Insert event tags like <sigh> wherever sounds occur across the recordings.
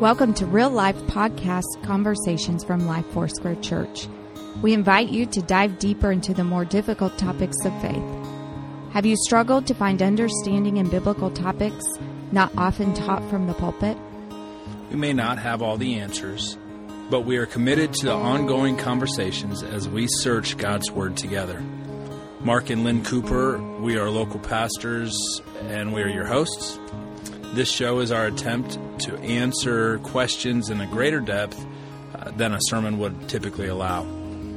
Welcome to Real Life Podcast Conversations from Life Foursquare Church. We invite you to dive deeper into the more difficult topics of faith. Have you struggled to find understanding in biblical topics not often taught from the pulpit? We may not have all the answers, but we are committed to the ongoing conversations as we search God's Word together. Mark and Lynn Cooper, we are local pastors and we are your hosts. This show is our attempt to answer questions in a greater depth uh, than a sermon would typically allow.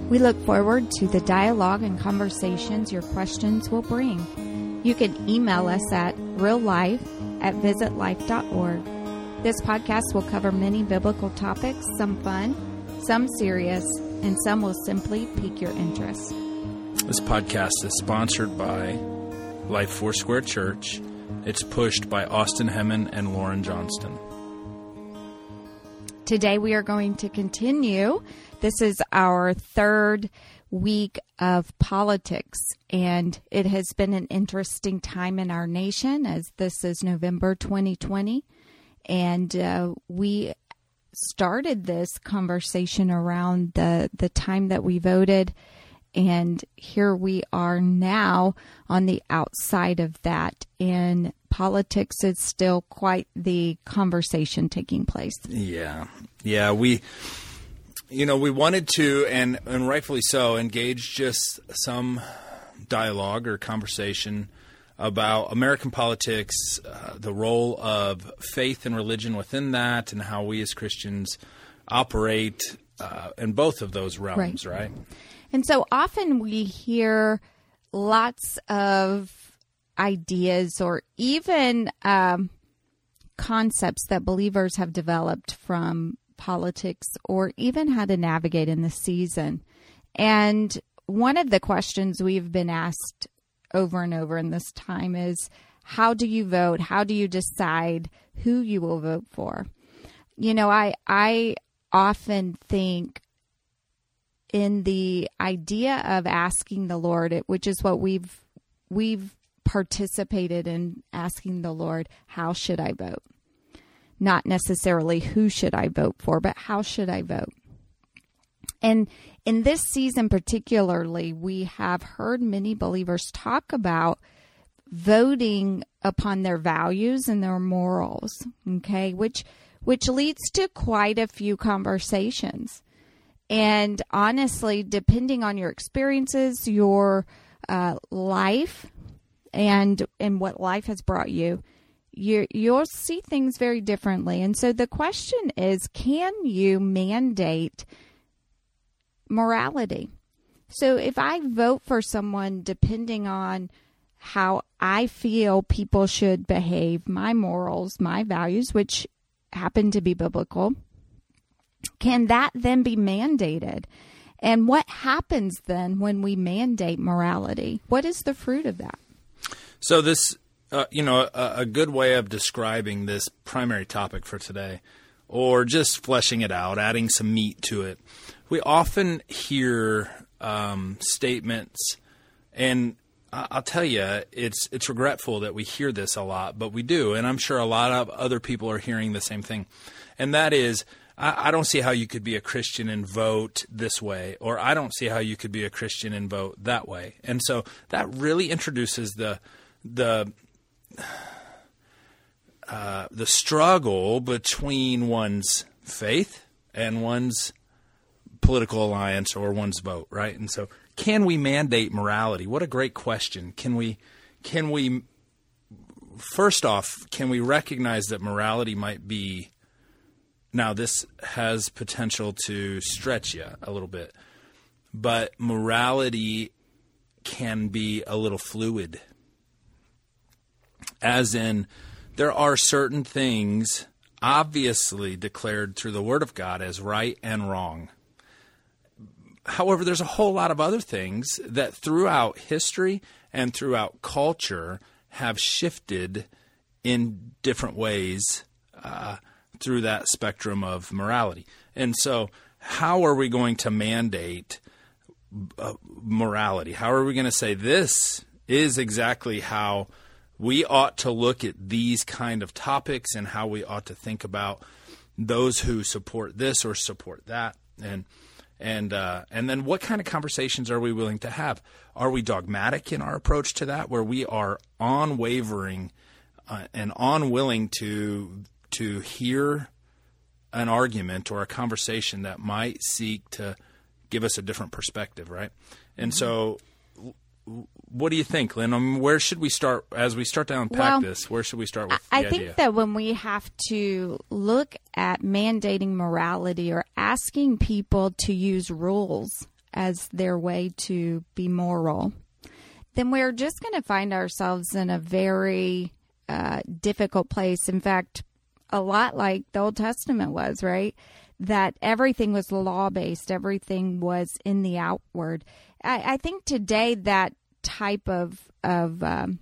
We look forward to the dialogue and conversations your questions will bring. You can email us at reallife at visitlife.org. This podcast will cover many biblical topics, some fun, some serious, and some will simply pique your interest. This podcast is sponsored by Life Foursquare Church it's pushed by Austin Hemon and Lauren Johnston. Today we are going to continue. This is our third week of politics, and it has been an interesting time in our nation as this is November 2020. And uh, we started this conversation around the, the time that we voted and here we are now on the outside of that. And politics is still quite the conversation taking place. Yeah. Yeah. We, you know, we wanted to, and, and rightfully so, engage just some dialogue or conversation about American politics, uh, the role of faith and religion within that, and how we as Christians operate uh, in both of those realms, right? right? And so often we hear lots of ideas or even um, concepts that believers have developed from politics or even how to navigate in the season. And one of the questions we've been asked over and over in this time is how do you vote? How do you decide who you will vote for? You know, I I often think in the idea of asking the Lord, which is what we've we've participated in asking the Lord, how should I vote? Not necessarily who should I vote for, but how should I vote? And in this season particularly, we have heard many believers talk about voting upon their values and their morals, okay, which which leads to quite a few conversations. And honestly, depending on your experiences, your uh, life, and and what life has brought you, you you'll see things very differently. And so the question is, can you mandate morality? So if I vote for someone depending on how I feel people should behave, my morals, my values, which happen to be biblical, can that then be mandated? And what happens then when we mandate morality? What is the fruit of that? So, this, uh, you know, a, a, good way of describing this primary topic for today, or just fleshing it out, adding some meat to it, we often hear um, statements, and I'll tell you, it's it's regretful that we hear this a lot, but we do, and I'm sure a lot of other people are hearing the same thing, and that is I, I don't see how you could be a Christian and vote this way, or I don't see how you could be a Christian and vote that way. And so that really introduces the the uh, the struggle between one's faith and one's political alliance or one's vote, right? And so, can we mandate morality? What a great question. Can we? Can we? First off, can we recognize that morality might be now, this has potential to stretch you a little bit, but morality can be a little fluid. As in, there are certain things obviously declared through the Word of God as right and wrong. However, there's a whole lot of other things that throughout history and throughout culture have shifted in different ways. Uh, through that spectrum of morality. And so, how are we going to mandate uh, morality? How are we going to say this is exactly how we ought to look at these kind of topics and how we ought to think about those who support this or support that, and and uh, and then what kind of conversations are we willing to have? Are we dogmatic in our approach to that, where we are unwavering uh, and unwilling to to hear an argument or a conversation that might seek to give us a different perspective, right? And mm-hmm. so what do you think, Lynn? I mean, where should we start as we start to unpack well, this? Where should we start with? I think idea? that when we have to look at mandating morality or asking people to use rules as their way to be moral, then we're just going to find ourselves in a very uh, difficult place. In fact, a lot like the Old Testament was, right? That everything was law based, everything was in the outward. I, I think today that type of of um,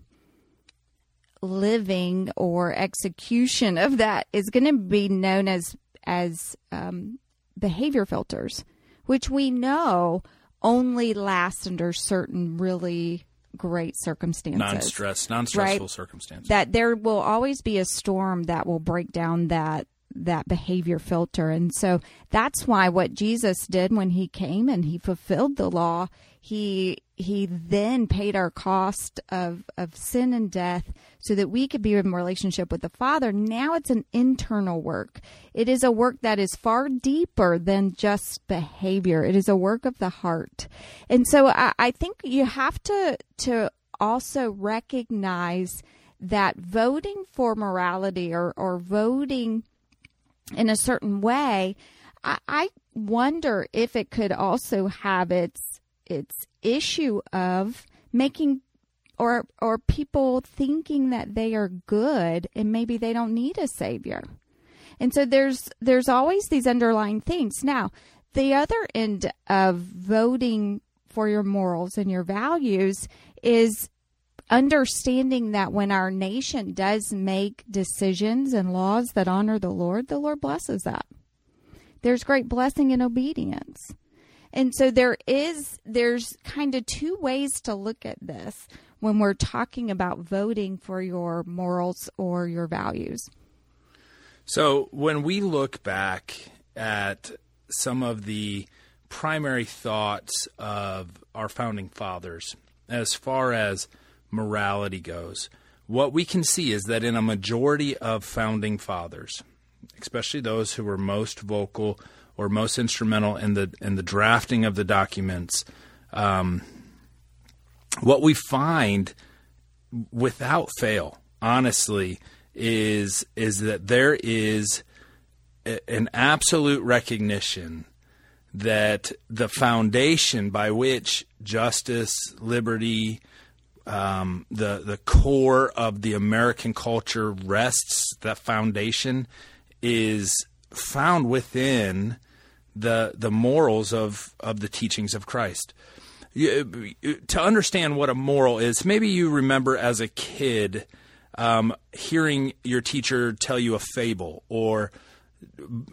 living or execution of that is going to be known as as um, behavior filters, which we know only last under certain really great circumstances. Non-stress, non-stressful right? circumstances. That there will always be a storm that will break down that that behavior filter. And so that's why what Jesus did when he came and he fulfilled the law, he he then paid our cost of, of sin and death so that we could be in relationship with the Father. Now it's an internal work. It is a work that is far deeper than just behavior. It is a work of the heart. And so I, I think you have to to also recognize that voting for morality or, or voting in a certain way, I, I wonder if it could also have its its issue of making or or people thinking that they are good and maybe they don't need a savior. And so there's there's always these underlying things. Now, the other end of voting for your morals and your values is understanding that when our nation does make decisions and laws that honor the Lord, the Lord blesses that. There's great blessing in obedience. And so there is there's kind of two ways to look at this when we're talking about voting for your morals or your values. So when we look back at some of the primary thoughts of our founding fathers as far as morality goes, what we can see is that in a majority of founding fathers, especially those who were most vocal or most instrumental in the in the drafting of the documents, um, what we find without fail, honestly, is is that there is a, an absolute recognition that the foundation by which justice, liberty, um, the the core of the American culture rests. That foundation is found within the the morals of of the teachings of Christ. You, to understand what a moral is, maybe you remember as a kid um, hearing your teacher tell you a fable or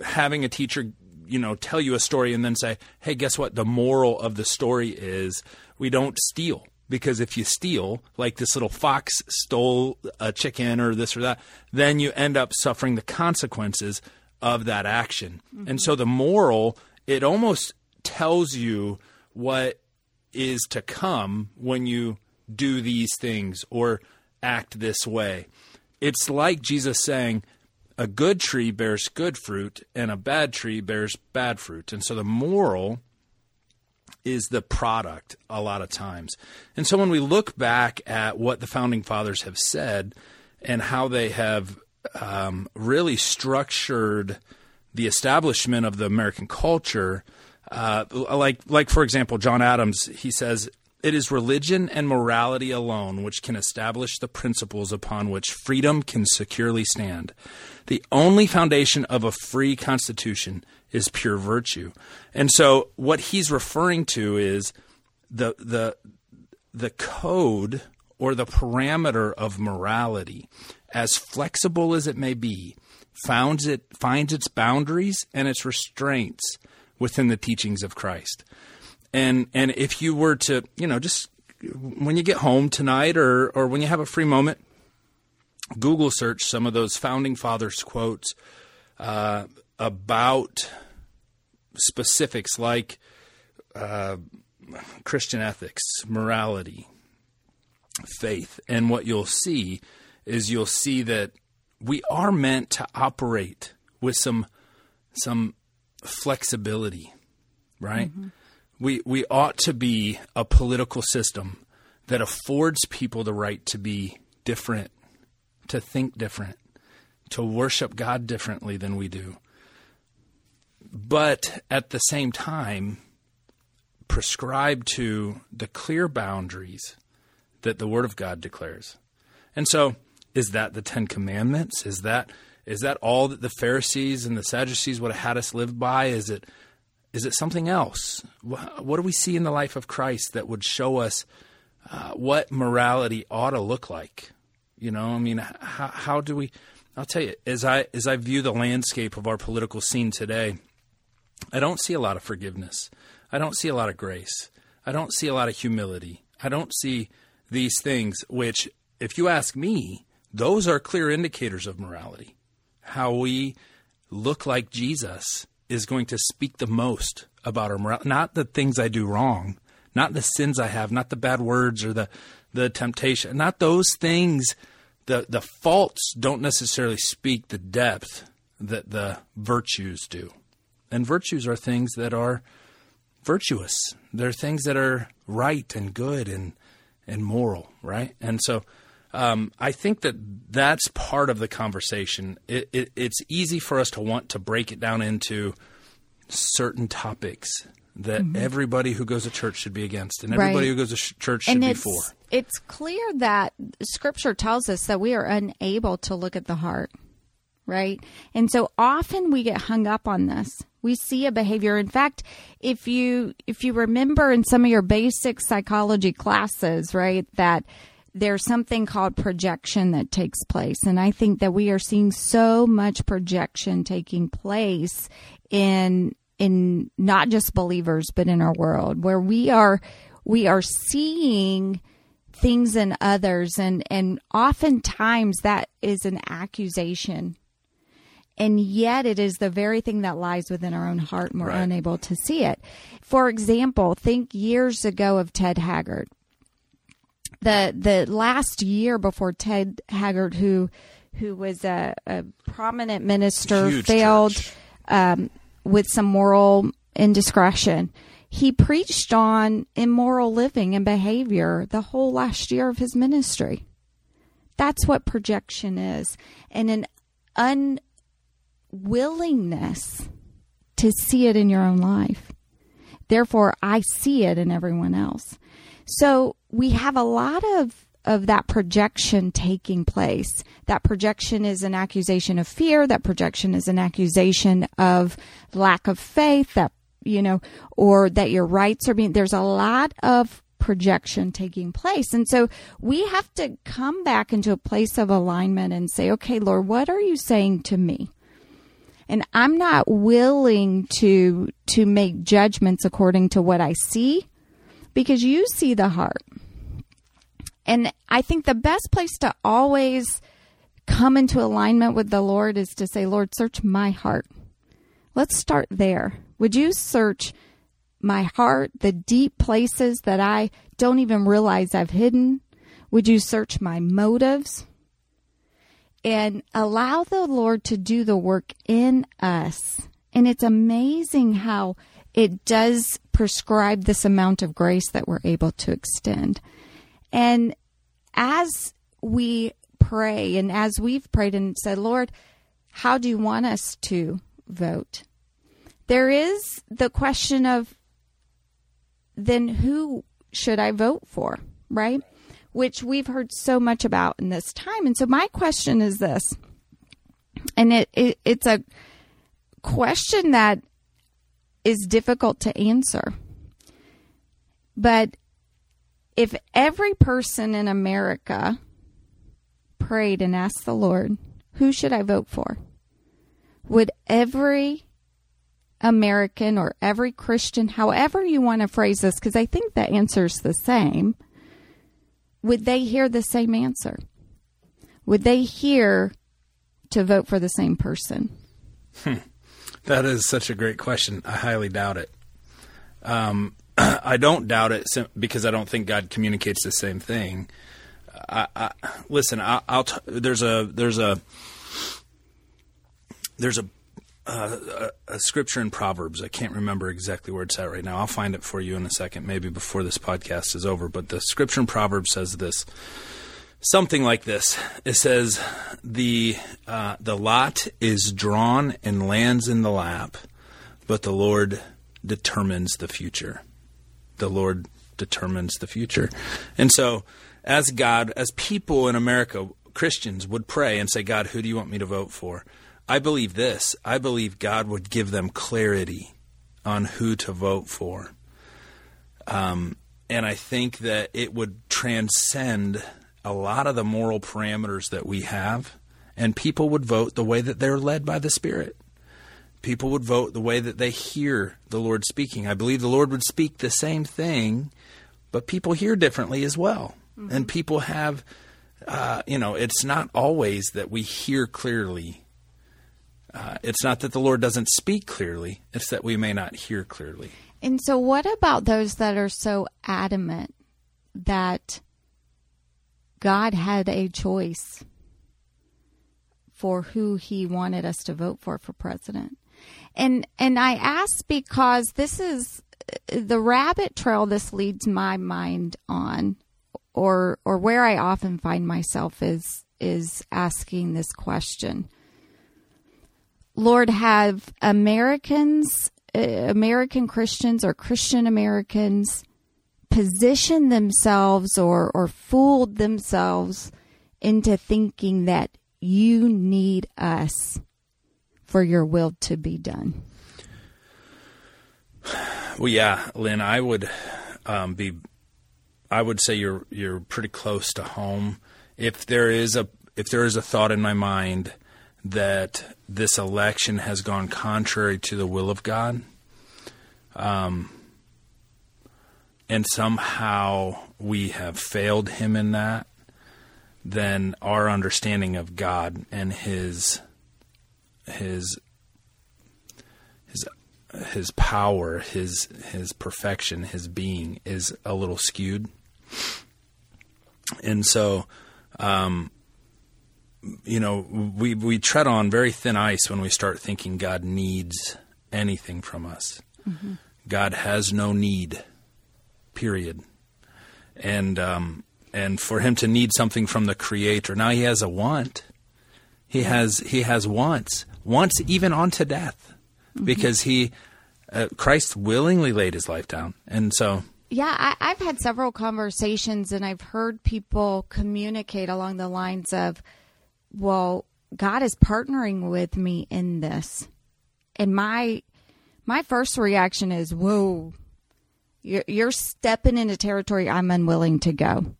having a teacher you know tell you a story and then say hey guess what the moral of the story is we don't steal because if you steal, like this little fox stole a chicken or this or that, then you end up suffering the consequences of that action. Mm-hmm. And so the moral, it almost tells you what is to come when you do these things or act this way. It's like Jesus saying, a good tree bears good fruit and a bad tree bears bad fruit. And so the moral is the product a lot of times. And so when we look back at what the founding fathers have said and how they have um, really structured the establishment of the American culture, uh, like like for example, John Adams, he says. It is religion and morality alone which can establish the principles upon which freedom can securely stand. The only foundation of a free constitution is pure virtue. And so what he's referring to is the the the code or the parameter of morality, as flexible as it may be, finds it finds its boundaries and its restraints within the teachings of Christ. And and if you were to, you know, just when you get home tonight or or when you have a free moment, Google search some of those founding fathers quotes uh, about specifics like uh, Christian ethics, morality, faith. And what you'll see is you'll see that we are meant to operate with some some flexibility, right? Mm-hmm. We we ought to be a political system that affords people the right to be different, to think different, to worship God differently than we do. But at the same time, prescribe to the clear boundaries that the Word of God declares. And so, is that the Ten Commandments? Is that is that all that the Pharisees and the Sadducees would have had us live by? Is it is it something else? What do we see in the life of Christ that would show us uh, what morality ought to look like? You know, I mean, how, how do we? I'll tell you, as I as I view the landscape of our political scene today, I don't see a lot of forgiveness. I don't see a lot of grace. I don't see a lot of humility. I don't see these things, which, if you ask me, those are clear indicators of morality. How we look like Jesus is going to speak the most about our morality, not the things I do wrong, not the sins I have, not the bad words or the, the temptation, not those things. The, the faults don't necessarily speak the depth that the virtues do. And virtues are things that are virtuous. They're things that are right and good and and moral, right? And so um, I think that that's part of the conversation. It, it, it's easy for us to want to break it down into certain topics that mm-hmm. everybody who goes to church should be against, and everybody right. who goes to sh- church should and be for. It's clear that Scripture tells us that we are unable to look at the heart, right? And so often we get hung up on this. We see a behavior. In fact, if you if you remember in some of your basic psychology classes, right, that there's something called projection that takes place. And I think that we are seeing so much projection taking place in in not just believers but in our world where we are we are seeing things in others and and oftentimes that is an accusation and yet it is the very thing that lies within our own heart and we're right. unable to see it. For example, think years ago of Ted Haggard. The the last year before Ted Haggard, who who was a, a prominent minister, Huge failed um, with some moral indiscretion. He preached on immoral living and behavior the whole last year of his ministry. That's what projection is. And an unwillingness to see it in your own life. Therefore, I see it in everyone else. So we have a lot of of that projection taking place. That projection is an accusation of fear. That projection is an accusation of lack of faith. That you know, or that your rights are being. There's a lot of projection taking place. And so we have to come back into a place of alignment and say, okay, Lord, what are you saying to me? and I'm not willing to to make judgments according to what I see because you see the heart. And I think the best place to always come into alignment with the Lord is to say, Lord, search my heart. Let's start there. Would you search my heart, the deep places that I don't even realize I've hidden? Would you search my motives? and allow the Lord to do the work in us. And it's amazing how it does prescribe this amount of grace that we're able to extend. And as we pray and as we've prayed and said, Lord, how do you want us to vote? There is the question of then who should I vote for, right? which we've heard so much about in this time. And so my question is this, and it, it it's a question that is difficult to answer. But if every person in America prayed and asked the Lord, who should I vote for? Would every American or every Christian, however you want to phrase this, because I think the answer is the same, would they hear the same answer? Would they hear to vote for the same person? Hmm. That is such a great question. I highly doubt it. Um, <clears throat> I don't doubt it because I don't think God communicates the same thing. I, I, listen, I, will t- there's a there's a there's a, uh, a scripture in Proverbs. I can't remember exactly where it's at right now. I'll find it for you in a second, maybe before this podcast is over. But the scripture in Proverbs says this something like this. It says, "the uh, the lot is drawn and lands in the lap, but the Lord determines the future. The Lord determines the future." And so, as God, as people in America, Christians would pray and say, "God, who do you want me to vote for?" I believe this. I believe God would give them clarity on who to vote for. Um, and I think that it would transcend a lot of the moral parameters that we have, and people would vote the way that they're led by the Spirit. People would vote the way that they hear the Lord speaking. I believe the Lord would speak the same thing, but people hear differently as well. Mm-hmm. And people have, uh, you know, it's not always that we hear clearly. Uh, it's not that the Lord doesn't speak clearly, it's that we may not hear clearly. And so, what about those that are so adamant that God had a choice for who he wanted us to vote for for president. And and I ask because this is the rabbit trail this leads my mind on or or where I often find myself is is asking this question. Lord, have Americans, uh, American Christians or Christian Americans positioned themselves or, or fooled themselves into thinking that you need us for your will to be done. Well, yeah, Lynn, I would um, be, I would say you're you're pretty close to home. If there is a if there is a thought in my mind that this election has gone contrary to the will of God, um, and somehow we have failed him in that, then our understanding of God and his his his his power, his his perfection, his being is a little skewed. And so um, you know, we we tread on very thin ice when we start thinking God needs anything from us. Mm-hmm. God has no need period. And um, and for him to need something from the Creator, now he has a want. He has he has wants, wants even unto death, mm-hmm. because he uh, Christ willingly laid his life down, and so. Yeah, I, I've had several conversations, and I've heard people communicate along the lines of, "Well, God is partnering with me in this," and my my first reaction is, "Whoa, you're, you're stepping into territory I'm unwilling to go.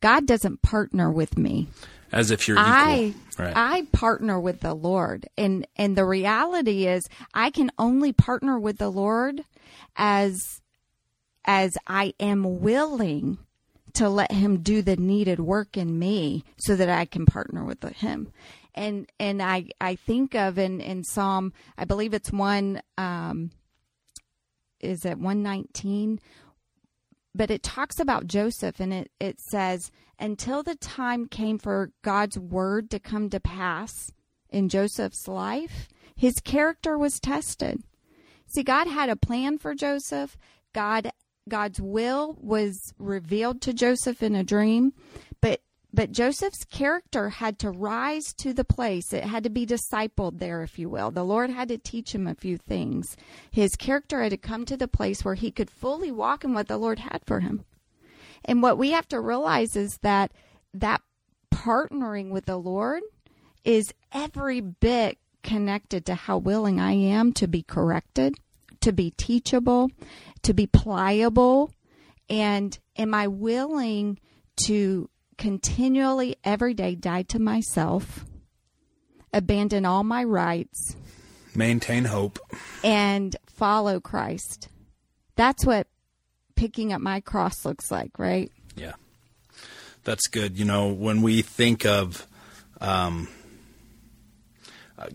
God doesn't partner with me. As if you're I, right. I partner with the Lord. And, and the reality is I can only partner with the Lord as, as I am willing to let him do the needed work in me so that I can partner with him. And, and I, I think of in, in Psalm, I believe it's one, um, is at 119 but it talks about Joseph and it, it says, until the time came for God's word to come to pass in Joseph's life, his character was tested. See, God had a plan for Joseph. God God's will was revealed to Joseph in a dream, but Joseph's character had to rise to the place. It had to be discipled there, if you will. The Lord had to teach him a few things. His character had to come to the place where he could fully walk in what the Lord had for him. And what we have to realize is that that partnering with the Lord is every bit connected to how willing I am to be corrected, to be teachable, to be pliable, and am I willing to continually every day die to myself, abandon all my rights, maintain hope, and follow Christ. That's what picking up my cross looks like, right? Yeah. That's good. You know, when we think of, um,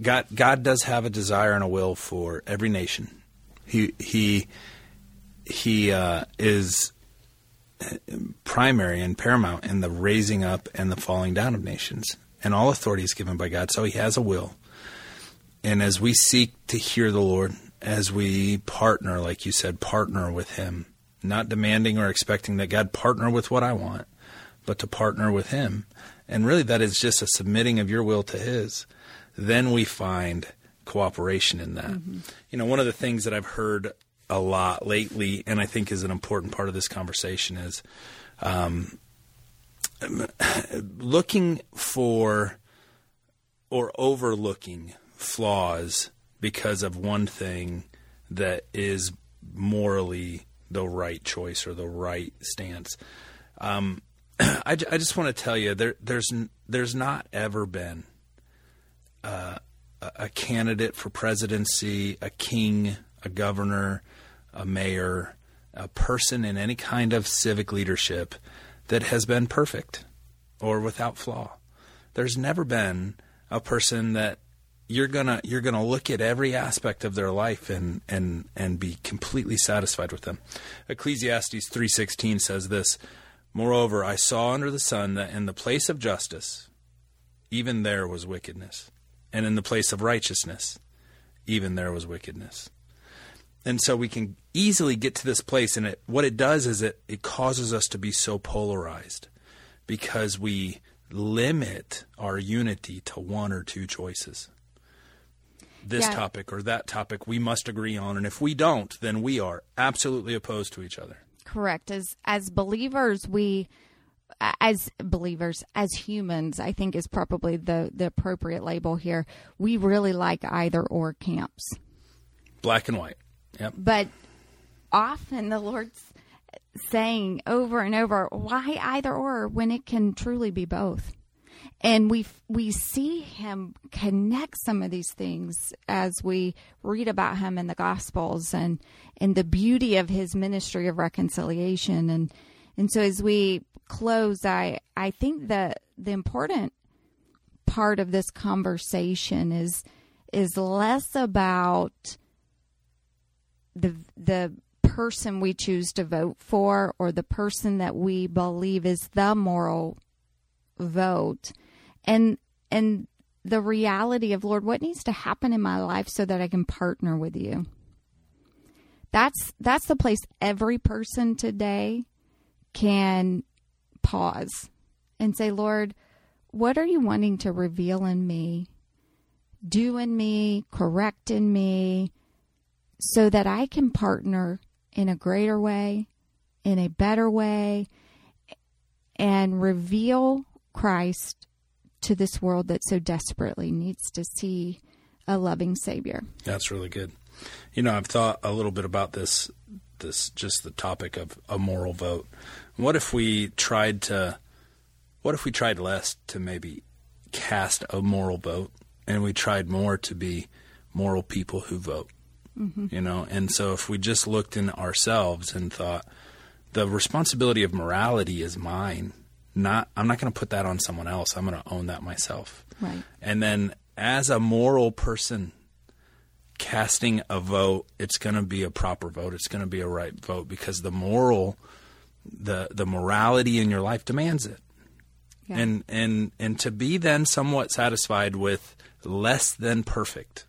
God, God does have a desire and a will for every nation. He he he uh, is primary and paramount in the raising up and the falling down of nations, and all authority is given by God. So He has a will, and as we seek to hear the Lord, as we partner, like you said, partner with Him, not demanding or expecting that God partner with what I want, but to partner with Him, and really that is just a submitting of your will to His. Then we find cooperation in that. Mm-hmm. You know, one of the things that I've heard a lot lately, and I think is an important part of this conversation, is um, <sighs> looking for or overlooking flaws because of one thing that is morally the right choice or the right stance. Um, <clears throat> I, I, just want to tell you there, there's there's not ever been uh, a candidate for presidency, a king, a governor, a mayor, a person in any kind of civic leadership that has been perfect or without flaw. There's never been a person that you're gonna you're gonna look at every aspect of their life and and and be completely satisfied with them. Ecclesiastes three sixteen says this. Moreover, I saw under the sun that in the place of justice, even there was wickedness, and in the place of righteousness, even there was wickedness. And so we can easily get to this place, and it, what it does is it, it causes us to be so polarized because we limit our unity to one or two choices. This yeah. topic or that topic we must agree on, and if we don't, then we are absolutely opposed to each other. Correct. As as believers, we as believers, as humans, I think is probably the the appropriate label here. We really like either or camps. Black and white. Yep. But often the Lord's saying over and over, why either or when it can truly be both? And we we see him connect some of these things as we read about him in the Gospels and and the beauty of his ministry of reconciliation and and so as we close, I I think that the important part of this conversation is is less about the the person we choose to vote for or the person that we believe is the moral vote. And and the reality of lord what needs to happen in my life so that i can partner with you? That's that's the place every person today can pause and say lord what are you wanting to reveal in me? Do in me correct in me so that I can partner in a greater way, in a better way, and reveal Christ to this world that so desperately needs to see a loving Savior. That's really good. You know, I've thought a little bit about this, this just the topic of a moral vote. What if we tried to, what if we tried less to maybe cast a moral vote, and we tried more to be moral people who vote? Mm-hmm. you know. And so if we just looked in ourselves and thought the responsibility of morality is mine, not I'm not going to put that on someone else. I'm going to own that myself. Right. And then as a moral person casting a vote, it's going to be a proper vote. It's going to be a right vote because the moral the the morality in your life demands it. Yeah. And and and to be then somewhat satisfied with less than perfect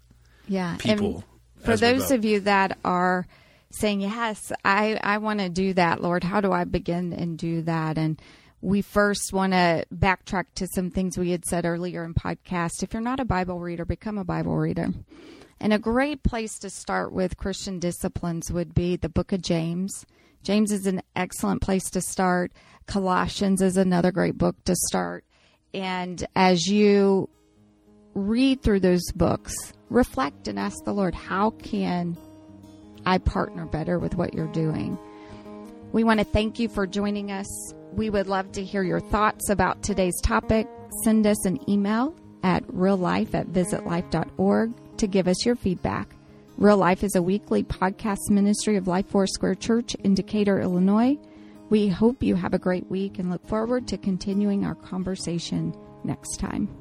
yeah. people for those of you that are saying, Yes, I, I want to do that, Lord, how do I begin and do that? And we first want to backtrack to some things we had said earlier in podcast. If you're not a Bible reader, become a Bible reader. And a great place to start with Christian disciplines would be the book of James. James is an excellent place to start. Colossians is another great book to start. And as you read through those books, reflect and ask the Lord, how can I partner better with what you're doing? We want to thank you for joining us. We would love to hear your thoughts about today's topic. Send us an email at reallife at visitlife.org to give us your feedback. Real Life is a weekly podcast ministry of Life Foursquare Church in Decatur, Illinois. We hope you have a great week and look forward to continuing our conversation next time.